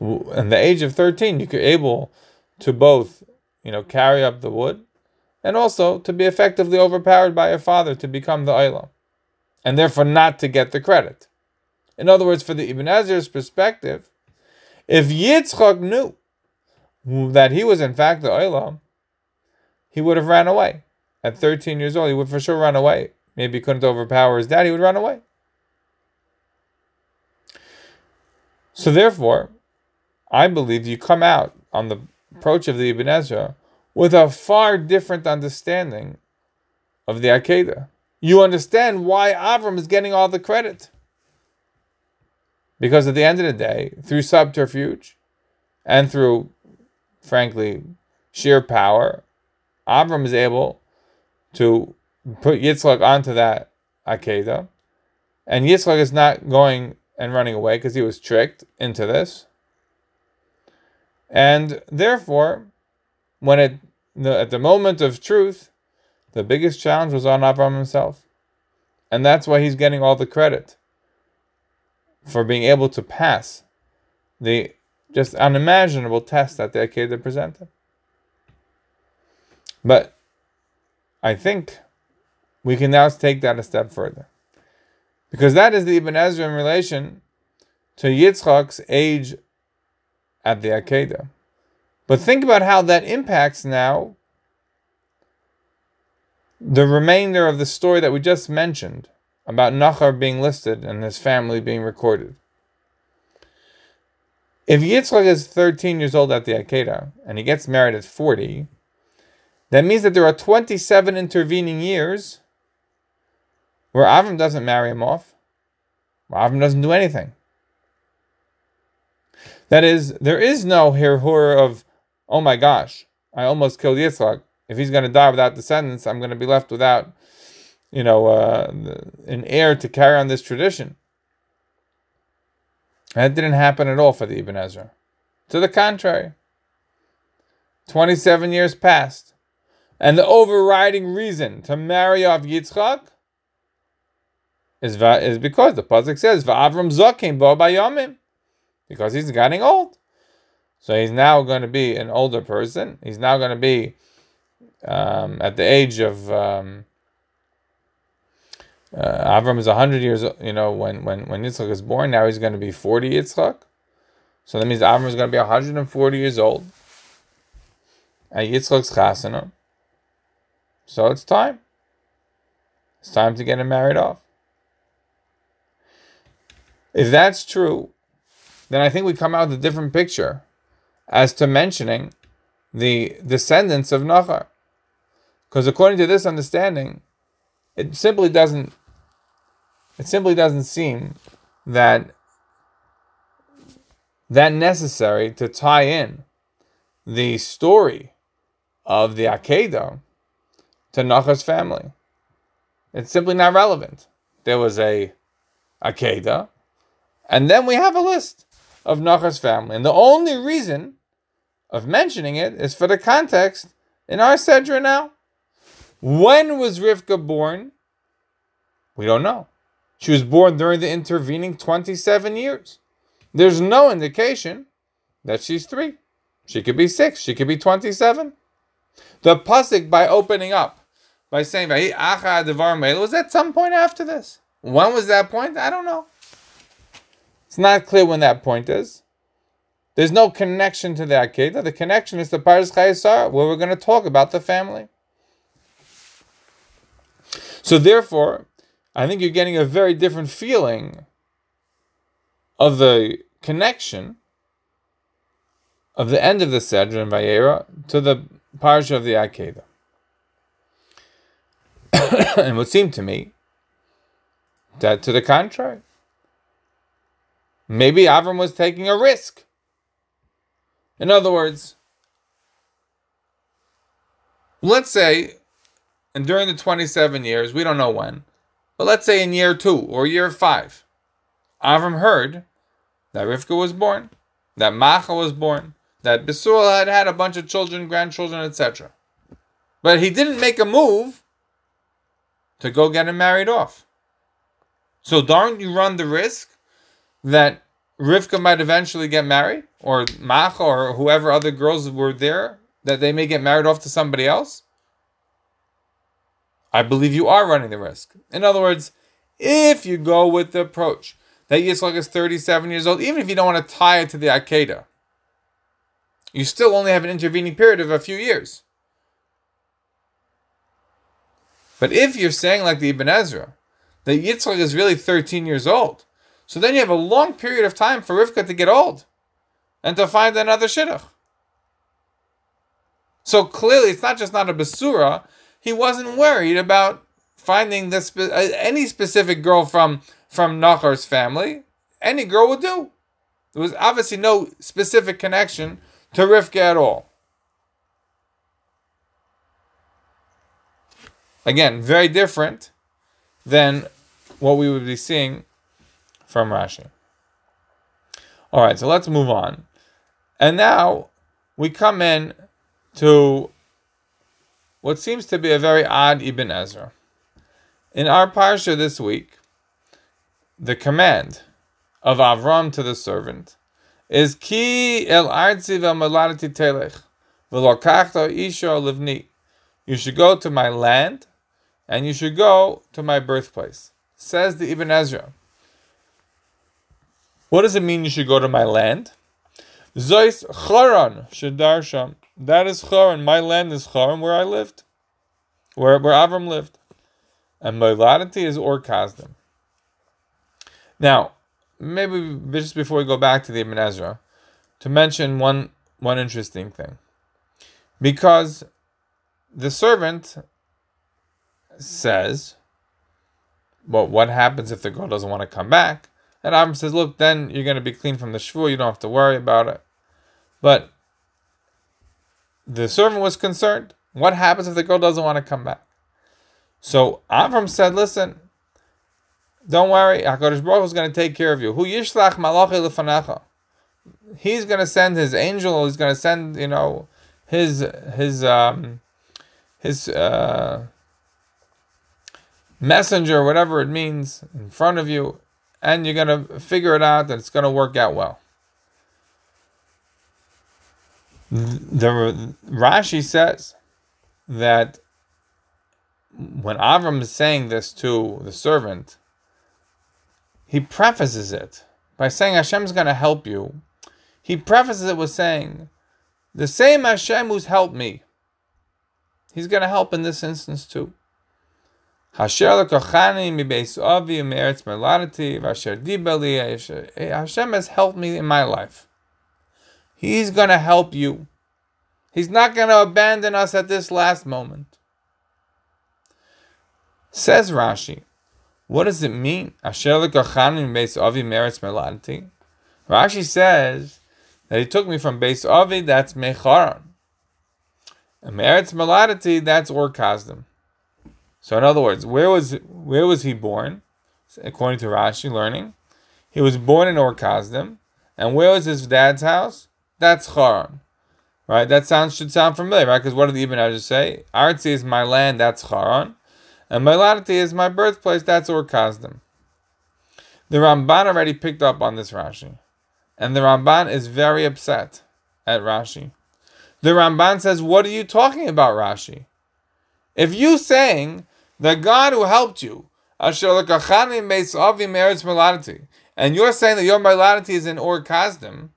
And the age of thirteen, you could able to both you know carry up the wood, and also to be effectively overpowered by a father to become the Olam, and therefore not to get the credit. In other words, for the Ibn Ezra's perspective, if Yitzchak knew that he was in fact the Olam, he would have ran away. At 13 years old, he would for sure run away. Maybe he couldn't overpower his dad, he would run away. So therefore, I believe you come out on the approach of the Ibn Ezra with a far different understanding of the Akedah. You understand why Avram is getting all the credit. Because at the end of the day, through subterfuge and through, frankly, sheer power, Avram is able to put Yitzchak onto that Akedah. And Yitzchak is not going and running away because he was tricked into this. And therefore, when it at the moment of truth, the biggest challenge was on Avram himself. And that's why he's getting all the credit for being able to pass the just unimaginable test that the Akedah presented. But I think we can now take that a step further. Because that is the Ibn Ezra in relation to Yitzchak's age at the Akedah. But think about how that impacts now the remainder of the story that we just mentioned about Nachar being listed and his family being recorded. If Yitzchak is 13 years old at the Akedah and he gets married at 40, that means that there are 27 intervening years where Avram doesn't marry him off, where Avram doesn't do anything. That is, there is no horror of, oh my gosh, I almost killed Yitzchak. If he's going to die without descendants, I'm going to be left without, you know, uh, an heir to carry on this tradition. That didn't happen at all for the Ibn Ezra. To the contrary, 27 years passed, and the overriding reason to marry off Yitzchak is, is because the pasuk says Va'avram Zakim Bo Bayomim, because he's getting old. So he's now going to be an older person. He's now going to be um, at the age of um, uh, Avram is hundred years. You know when when when Yitzchak is born. Now he's going to be forty. Yitzchak. So that means Avram is going to be 140 years old. And Yitzchak's chasana. So it's time. It's time to get him married off. If that's true, then I think we come out with a different picture as to mentioning the descendants of Nachar. Because according to this understanding, it simply doesn't it simply doesn't seem that that necessary to tie in the story of the Akedah to Nachar's family. It's simply not relevant. There was a Akedah, and then we have a list of Nachar's family. And the only reason of mentioning it is for the context in our Sedra now. When was Rivka born? We don't know. She was born during the intervening 27 years. There's no indication that she's three. She could be six. She could be 27. The pasuk by opening up, by saying, was at some point after this. When was that point? I don't know. It's not clear when that point is. There's no connection to the Akedah. The connection is to Paris Chayei Sarah, where we're going to talk about the family. So therefore, I think you're getting a very different feeling of the connection of the end of the Sedra and Vayera to the parsha of the Akedah. (laughs) and would seem to me that to the contrary, maybe Avram was taking a risk. In other words, let's say, and during the 27 years, we don't know when, but let's say in year two or year five, Avram heard that Rivka was born, that Macha was born, that Besuel had had a bunch of children, grandchildren, etc. But he didn't make a move to go get him married off. So don't you run the risk that Rivka might eventually get married, or Macha, or whoever other girls were there, that they may get married off to somebody else? I believe you are running the risk. In other words, if you go with the approach that Yitzchak is 37 years old, even if you don't want to tie it to the Akedah, you still only have an intervening period of a few years. But if you're saying, like the Ibn Ezra, that Yitzchak is really 13 years old, so then you have a long period of time for Rivka to get old and to find another shidduch. So clearly, it's not just not a basura, he wasn't worried about finding this uh, any specific girl from from Nachar's family. Any girl would do. There was obviously no specific connection to Rivka at all. Again, very different than what we would be seeing from Rashi. All right, so let's move on. And now we come in to what seems to be a very odd Ibn Ezra. In our parsha this week, the command of Avram to the servant is Ki el arzi telech isha livni. You should go to my land and you should go to my birthplace. Says the Ibn Ezra. What does it mean you should go to my land? Zois Charan Shadarsham. That is Charan. My land is Charan, where I lived, where where Avram lived, and my latitude is Or Kasdim. Now, maybe just before we go back to the Ibn Ezra, to mention one one interesting thing, because the servant says, "Well, what happens if the girl doesn't want to come back?" And Avram says, look, then you're going to be clean from the shvur. You don't have to worry about it. But the servant was concerned. What happens if the girl doesn't want to come back? So Avram said, listen, don't worry. HaKadosh Baruch is going to take care of you. Who yishlach malachi lefanecha. He's going to send his angel. He's going to send, you know, his, his, um, his, uh, messenger, whatever it means, in front of you and you're going to figure it out that it's going to work out well. The Rashi says that when Avram is saying this to the servant, he prefaces it by saying Hashem's going to help you. He prefaces it with saying, the same Hashem who's helped me, he's going to help in this instance too. Hashem has helped me in my life. He's going to help you. He's not going to abandon us at this last moment. Says Rashi, what does it mean? Rashi says that he took me from Beis Avi, that's Mecharon. And Meretz Meladati, that's Or Kasdim. So in other words, where was where was he born? According to Rashi, learning, he was born in Or Kasdim, and where was his dad's house? That's Charan, right? That sounds should sound familiar, right? Because what did the Ibn Ezra say? Artzi is my land, that's Charan, and Meladati is my birthplace, that's Or Kasdim. The Ramban already picked up on this Rashi, and the Ramban is very upset at Rashi. The Ramban says, "What are you talking about, Rashi? If you saying the God who helped you, and you're saying that your miladity is in Or Kasdim,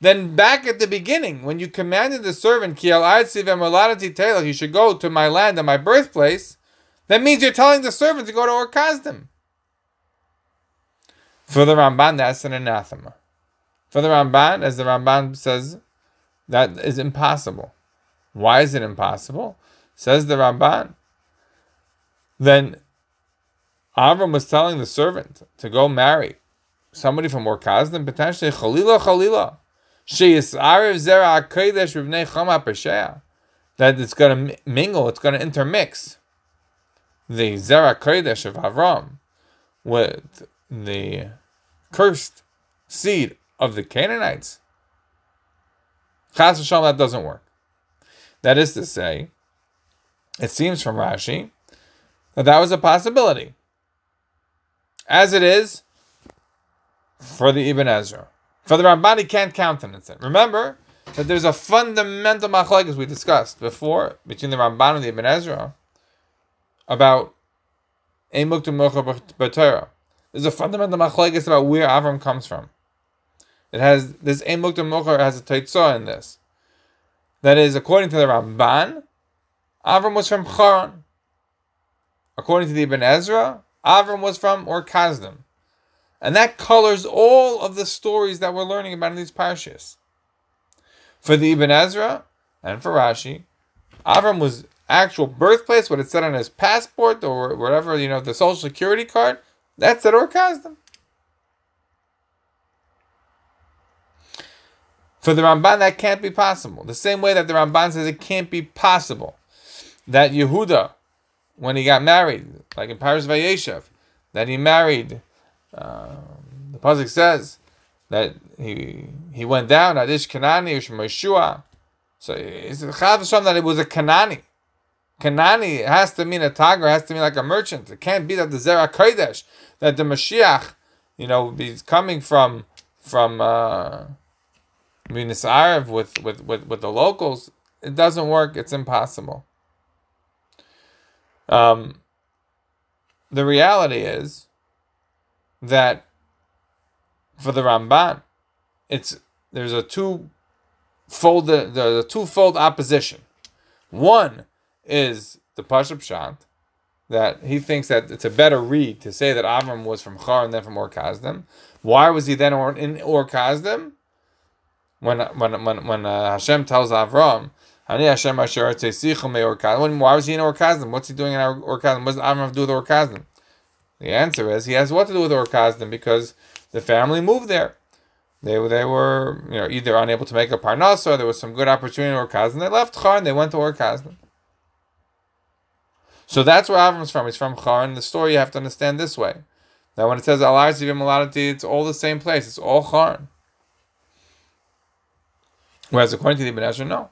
then back at the beginning, when you commanded the servant, you should go to my land and my birthplace, that means you're telling the servant to go to Or Kasdim. For the Ramban, that's an anathema. For the Ramban, as the Ramban says, that is impossible. Why is it impossible? Says the Ramban, then Avram was telling the servant to go marry somebody from Or Kasdim, potentially Chalila Chalila. She is Ariv Zera Akedesh Rivnei Chama Pesheah. That it's going to mingle, it's going to intermix the Zera Kodesh of Avram with the cursed seed of the Canaanites. Chas that doesn't work. That is to say, it seems from Rashi that that was a possibility. As it is for the Ibn Ezra. For the Ramban, he can't countenance it. Remember that there's a fundamental machlek, as we discussed before, between the Ramban and the Ibn Ezra about Emuk There's a fundamental machlekes about where Avram comes from. It has this Emuk has a taitzah in this. That is, according to the Ramban, Avram was from Charan. According to the Ibn Ezra, Avram was from Or Kasdim. And that colors all of the stories that we're learning about in these parshas. For the Ibn Ezra and for Rashi, Avram was actual birthplace, what it said on his passport or whatever, you know, the social security card, that's at Or Kasdim. For the Ramban, that can't be possible. The same way that the Ramban says it can't be possible that Yehuda when he got married, like in Paris Vayeshev, that he married. Uh, the pasuk says that he he went down Adish Kanani Yeshua. So it's chav that it was a Kanani. Kanani has to mean a tagar, has to mean like a merchant. It can't be that the Zera Kodesh, that the Mashiach, you know, is coming from from uh, Minas Arab with, with, with, with the locals. It doesn't work. It's impossible. Um, the reality is that for the Ramban, it's there's a two fold there's a twofold opposition. One is the pashut pshat, that he thinks that it's a better read to say that Avram was from Char than from Ur Kasdim. Why was he then in Ur Kasdim? When when when when uh, Hashem tells Avram, "Ani Hashem Asher Tzeichum Ur Kasdim," why was he in Ur Kasdim? What's he doing in Ur Kasdim? What does Avram have to do with Ur Kasdim? The answer is he has what to do with Ur Kasdim because the family moved there. They, they were you know either unable to make a parnas or there was some good opportunity in Ur Kasdim. They left Char and they went to Ur Kasdim. So that's where Avram's from. He's from Char, and the story you have to understand this way. Now, when it says Alar Zivim it's all the same place. It's all Char. Whereas according to the Ibn Ezra, no.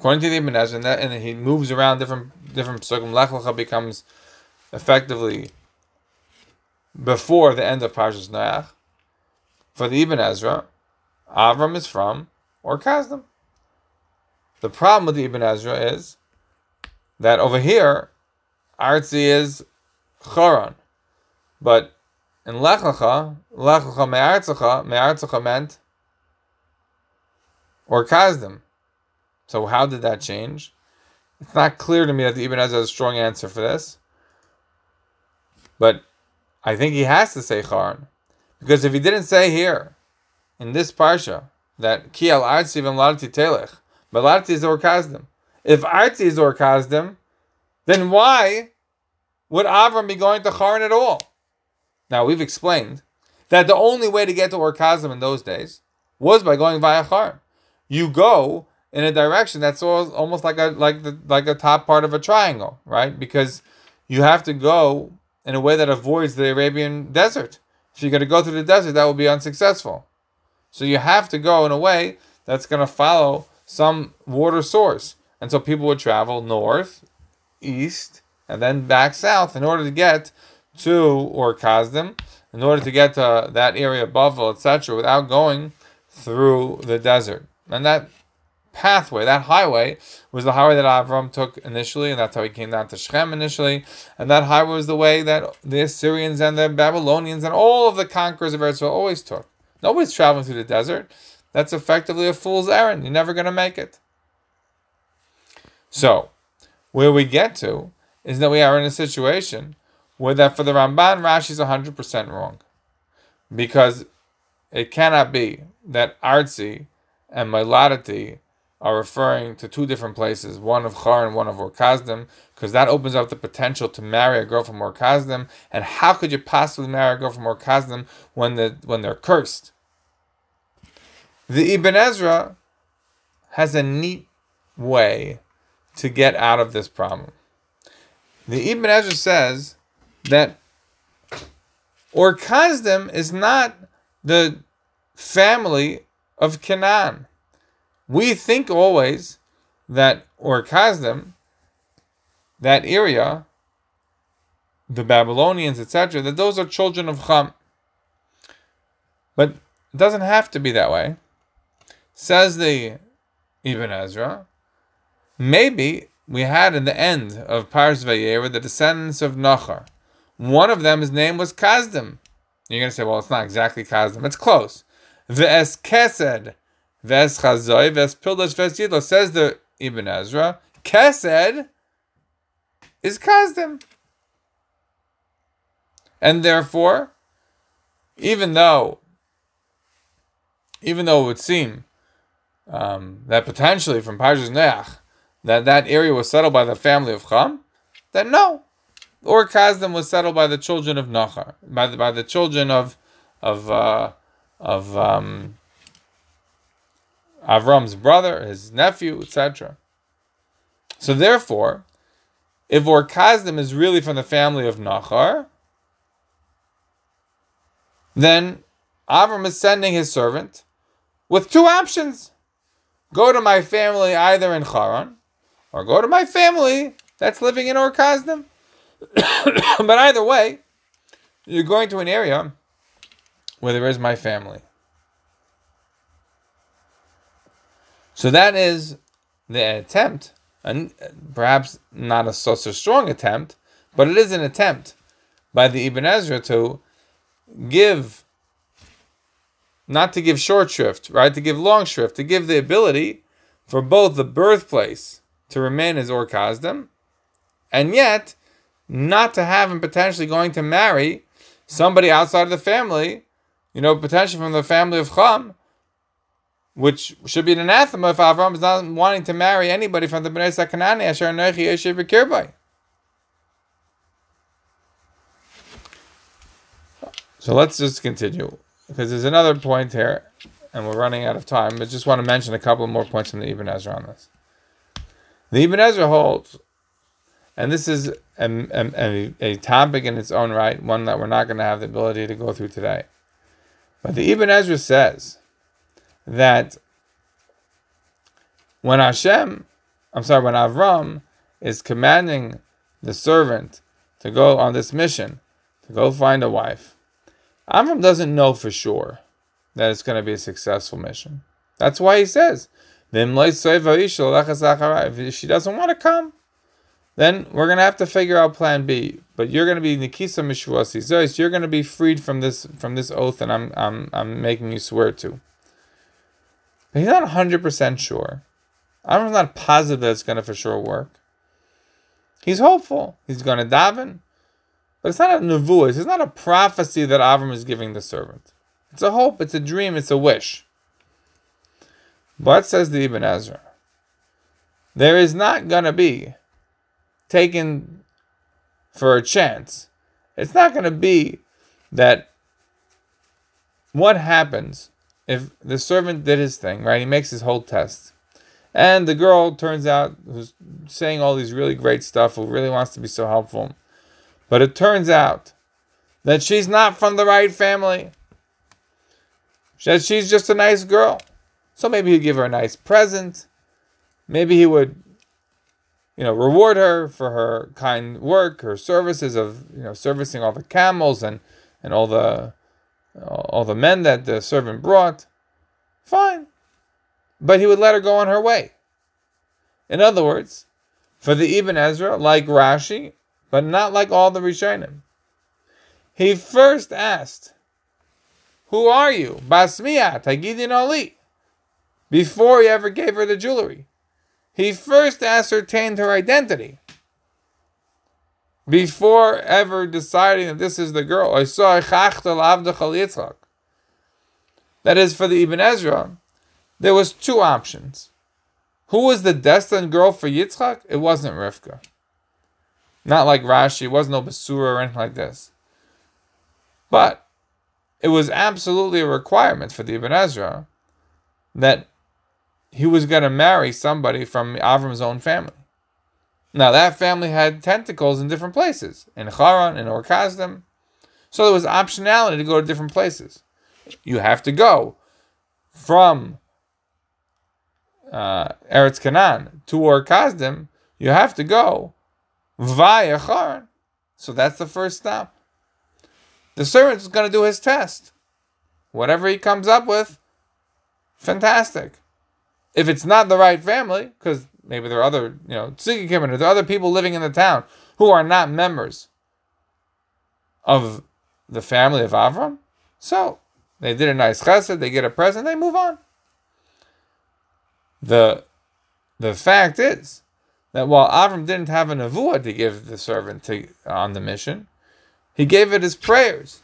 According to the Ibn Ezra, and, that, and he moves around different different psukim. Lech Lecha becomes effectively before the end of Parshas Noach. For the Ibn Ezra, Avram is from or Kasdim. The problem with the Ibn Ezra is that over here, Artzi is Charon. But in Lech Lecha, Lech Lecha Me'artzecha, Me'artzecha meant or Kasdim. So how did that change? It's not clear to me that the Ibn Ezra has a strong answer for this. But I think he has to say Charon. Because if he didn't say here, in this parsha, that Ki al Artzi v'mladati telech, but Larti is Ur Kasdim. If Artzi is Ur Kasdim, then why would Avram be going to Charan at all? Now we've explained that the only way to get to Ur Kasdim in those days was by going via Charan. You go in a direction that's almost like a like the like a top part of a triangle, right? Because you have to go in a way that avoids the Arabian desert. If you're going to go through the desert, that will be unsuccessful. So you have to go in a way that's going to follow some water source. And so people would travel north, east, and then back south in order to get to Ur Kasdim, in order to get to that area above, etc., without going through the desert. And that pathway, that highway, was the highway that Avram took initially, and that's how he came down to Shechem initially. And that highway was the way that the Assyrians and the Babylonians and all of the conquerors of Israel always took. Nobody's traveling through the desert. That's effectively a fool's errand. You're never going to make it. So, where we get to is that we are in a situation where that for the Ramban, Rashi is 100% wrong. Because it cannot be that Artzi and Miladati are referring to two different places, one of Char and one of Or Kasdim, because that opens up the potential to marry a girl from Or Kasdim. And how could you possibly marry a girl from Or Kasdim when, the, when they're cursed? The Ibn Ezra has a neat way to get out of this problem. The Ibn Ezra says that Orkazdim is not the family of Canaan. We think always that Kasdim, that area, the Babylonians, etc., that those are children of Cham. But it doesn't have to be that way. Says the Ibn Ezra, maybe we had in the end of Pars Vayera the descendants of Nachar. One of them, his name was Kasdim. You're going to say, well, it's not exactly Kasdim. It's close. Ve'es Kesed Ves Chazoy, Ves Pildash, Ves Yidlo. Says the Ibn Ezra, Kesed is Kasdim. And therefore, even though, even though it would seem um, that potentially from Parshas Noach, that that area was settled by the family of Cham, then no, or Kasdim was settled by the children of Nachar, by the, by the children of of uh, of um, Avram's brother, his nephew, etc. So therefore, if Ur Kasdim is really from the family of Nachar, then Avram is sending his servant with two options. Go to my family either in Charan, or go to my family that's living in Ur Kasdim. (coughs) but either way, you're going to an area where there is my family. So that is the attempt, and perhaps not a so, so strong attempt, but it is an attempt by the Ibn Ezra to give, not to give short shrift, right? To give long shrift, to give the ability for both the birthplace to remain as Or Kasdim, and yet not to have him potentially going to marry somebody outside of the family, you know, potentially from the family of Cham, which should be an anathema if Avram is not wanting to marry anybody from the Bnei Sakanani, Asher Anochi Yeshiv Bekirbai. So let's just continue because there's another point here, and we're running out of time. But just want to mention a couple more points from the Ibn Ezra on this. The Ibn Ezra holds, and this is a, a, a topic in its own right, one that we're not going to have the ability to go through today. But the Ibn Ezra says that when Hashem, I'm sorry, when Avram is commanding the servant to go on this mission, to go find a wife, Avram doesn't know for sure that it's going to be a successful mission. That's why he says, if she doesn't want to come, then we're going to have to figure out plan B. But you're going to be Nikisa Mishwasi Zois, you're going to be freed from this from this oath and I'm I'm I'm making you swear to. But he's not 100% sure. I'm not positive that it's going to for sure work. He's hopeful. He's going to daven. But it's not a nevuah. It's not a prophecy that Avram is giving the servant. It's a hope. It's a dream. It's a wish. But says the Ibn Ezra, there is not going to be taken for a chance. It's not going to be that what happens if the servant did his thing, right? He makes his whole test. And the girl turns out who's saying all these really great stuff, who really wants to be so helpful. But it turns out that she's not from the right family. That she's just a nice girl. So maybe he'd give her a nice present. Maybe he would, you know, reward her for her kind work, her services of, you know, servicing all the camels and, and all the all the men that the servant brought, fine. But he would let her go on her way. In other words, for the Ibn Ezra, like Rashi, but not like all the Rishonim, he first asked, Who are you? Basmiya, Tagidin Ali. Before he ever gave her the jewelry. He first ascertained her identity before ever deciding that this is the girl. I saw That is for the Ibn Ezra, there was two options. Who was the destined girl for Yitzchak? It wasn't Rivka. Not like Rashi, it wasn't no Basura or anything like this. But it was absolutely a requirement for the Ibn Ezra that he was going to marry somebody from Avram's own family. Now that family had tentacles in different places, in Haran, in Or So there was optionality to go to different places. You have to go from uh, Eretz Canaan to Or You have to go via Haran. So that's the first stop. The servant is going to do his test. Whatever he comes up with, fantastic. If it's not the right family, because maybe there are other, you know, Tzigikim, or there are other people living in the town who are not members of the family of Avram. So they did a nice chesed, they get a present, they move on. The the fact is that while Avram didn't have a nevuah to give the servant to, on the mission, he gave it his prayers.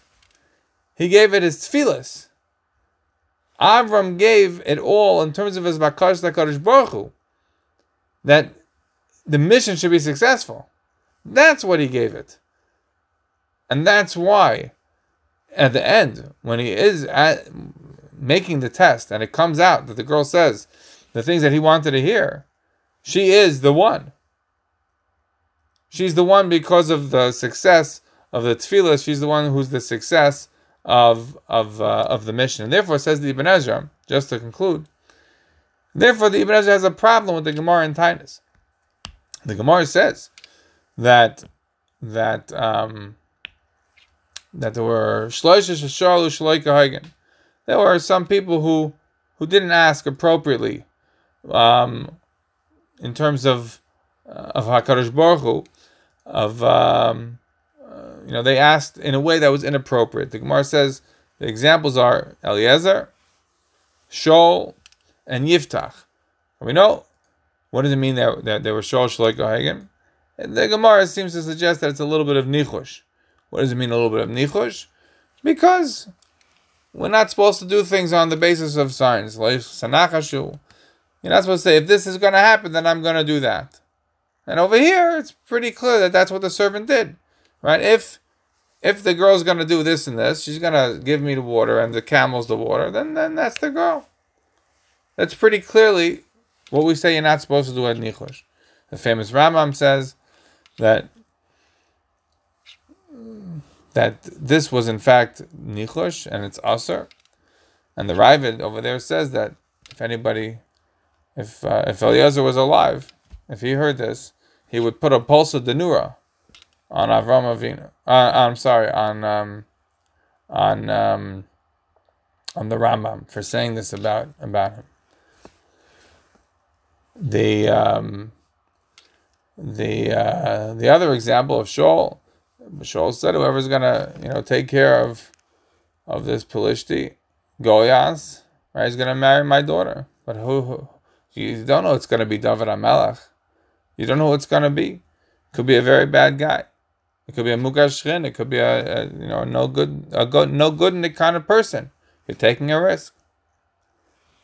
He gave it his tefillas. Avram gave it all in terms of his bakash Baruch Hu that the mission should be successful. That's what he gave it. And that's why, at the end, when he is at, making the test and it comes out that the girl says the things that he wanted to hear, she is the one. She's the one because of the success of the tefillah. She's the one who's the success of of uh, of the mission. And therefore, says the Ibn Ezra, just to conclude, Therefore, the Ibn Ezra has a problem with the Gemara in Taanis. The Gemara says that that um, that there were There were some people who who didn't ask appropriately um, in terms of uh, of Hakadosh Baruch Hu, of um, uh, you know, they asked in a way that was inappropriate. The Gemara says the examples are Eliezer, Shaul, and Yiftach. We know what does it mean that, that they were Shol Shloik Hagen? The Gemara seems to suggest that it's a little bit of nichush. What does it mean, a little bit of nichush? Because we're not supposed to do things on the basis of signs. You're not supposed to say, if this is going to happen, then I'm going to do that. And over here, it's pretty clear that that's what the servant did, right? If if the girl's going to do this and this, she's going to give me the water and the camels the water, then then that's the girl. That's pretty clearly what we say you're not supposed to do at Nichosh. The famous Rambam says that that this was in fact Nichosh and it's Asr. And the Raavad over there says that if anybody, if uh, if Eliezer was alive, if he heard this, he would put a pulsa d'nura on Avram Avinu. Uh, I'm sorry, on um, on um, on the Rambam for saying this about about him. The um, the uh, the other example of Shaul, Shaul said, whoever's gonna you know take care of of this Pelishti, Golyas, right, is gonna marry my daughter. But who, who you don't know it's gonna be David HaMelech. You don't know who it's gonna be. Could be a very bad guy. It could be a mugashrin. It could be a, a, you know no good a good no good in the kind of person. You're taking a risk.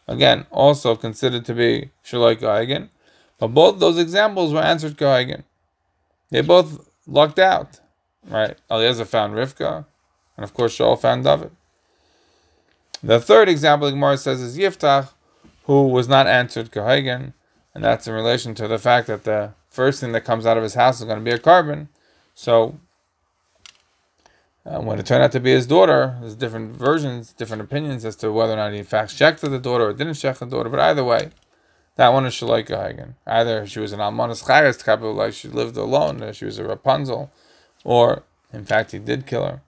Again, also considered to be shaloi kohagen, but both those examples were answered kohagen. They both lucked out, right? Eliezer found Rivka, and of course Shaul found David. The third example Gemara says is Yiftach, who was not answered kohagen, and that's in relation to the fact that the first thing that comes out of his house is going to be a korban. So, uh, when it turned out to be his daughter, there's different versions, different opinions as to whether or not he in fact checked the daughter or didn't check the daughter. But either way, that one is Shalaika Hagen. Either she was an Almanas Chayas of like she lived alone, or she was a Rapunzel, or in fact he did kill her.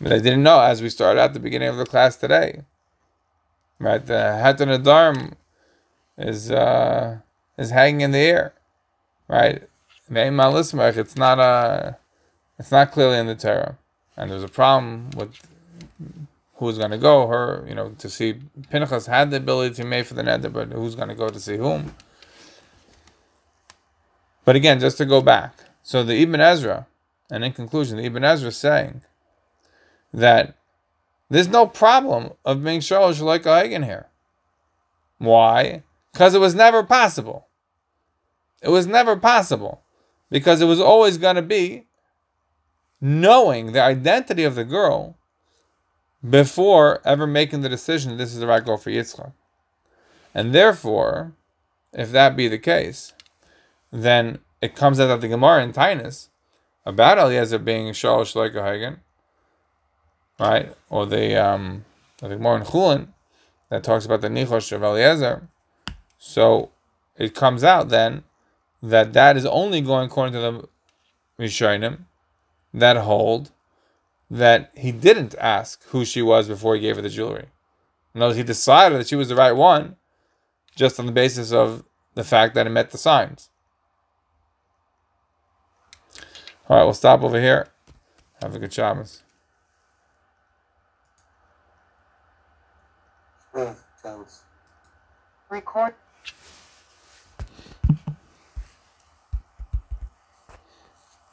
But I didn't know, as we started at the beginning of the class today, right? The Hatan Adarm is uh, is hanging in the air, right? It's not a, it's not clearly in the Torah, and there's a problem with who's going to go. Her, you know, to see Pinchas had the ability to make for the nether, but who's going to go to see whom? But again, just to go back, so the Ibn Ezra, and in conclusion, the Ibn Ezra is saying that there's no problem of being sholosh like Hagen here. Why? Because it was never possible. It was never possible because it was always going to be knowing the identity of the girl before ever making the decision this is the right girl for Yitzchak. And therefore, if that be the case, then it comes out of the Gemara in Taanis about Eliezer being Shalosh like Hagen, right? Or the um, the Gemara in Chulin that talks about the Nichosh of Eliezer. So it comes out then that that is only going according to the Rishonim that hold that he didn't ask who she was before he gave her the jewelry. In other words, he decided that she was the right one just on the basis of the fact that it met the signs. All right, we'll stop over here. Have a good Shabbos. Hmm, Record.